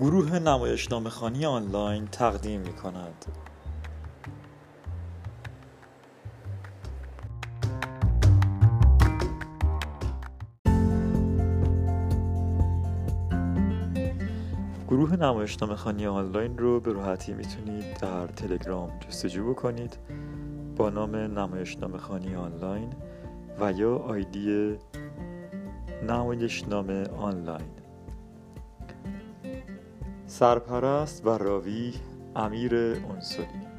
گروه نمایشنامه خانی آنلاین تقدیم می کند گروه نمایشنامه خانی آنلاین رو به راحتی می‌تونید در تلگرام جستجو بکنید با نام نمایشنامه خانی آنلاین و یا آیدی نمایشنامه آنلاین. سرپرست و راوی امیر انصاری.